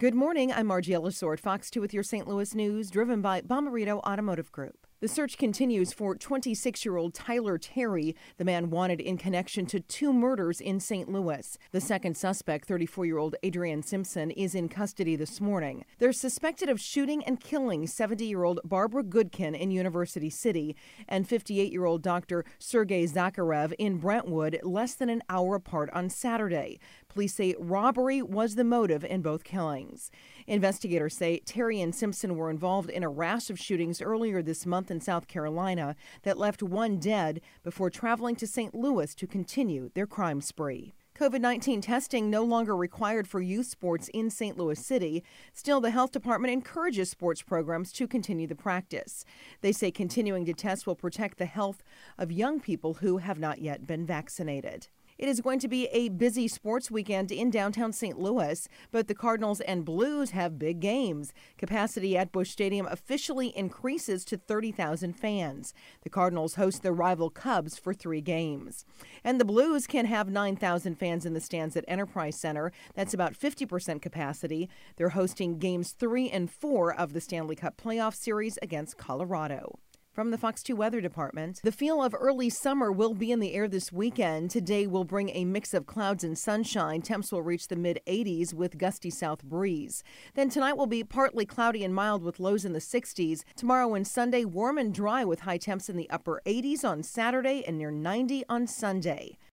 Good morning. I'm Margie Ellisor, Fox 2 with your St. Louis news, driven by Bomarito Automotive Group. The search continues for 26 year old Tyler Terry, the man wanted in connection to two murders in St. Louis. The second suspect, 34 year old Adrian Simpson, is in custody this morning. They're suspected of shooting and killing 70 year old Barbara Goodkin in University City and 58 year old Dr. Sergei Zakharov in Brentwood less than an hour apart on Saturday. Police say robbery was the motive in both killings. Investigators say Terry and Simpson were involved in a rash of shootings earlier this month in South Carolina that left one dead before traveling to St. Louis to continue their crime spree. COVID 19 testing no longer required for youth sports in St. Louis City. Still, the health department encourages sports programs to continue the practice. They say continuing to test will protect the health of young people who have not yet been vaccinated. It is going to be a busy sports weekend in downtown St. Louis, but the Cardinals and Blues have big games. Capacity at Busch Stadium officially increases to 30,000 fans. The Cardinals host their rival Cubs for three games. And the Blues can have 9,000 fans in the stands at Enterprise Center. That's about 50% capacity. They're hosting games three and four of the Stanley Cup playoff series against Colorado. From the Fox 2 Weather Department, the feel of early summer will be in the air this weekend. Today will bring a mix of clouds and sunshine. Temps will reach the mid 80s with gusty south breeze. Then tonight will be partly cloudy and mild with lows in the 60s. Tomorrow and Sunday, warm and dry with high temps in the upper 80s on Saturday and near 90 on Sunday.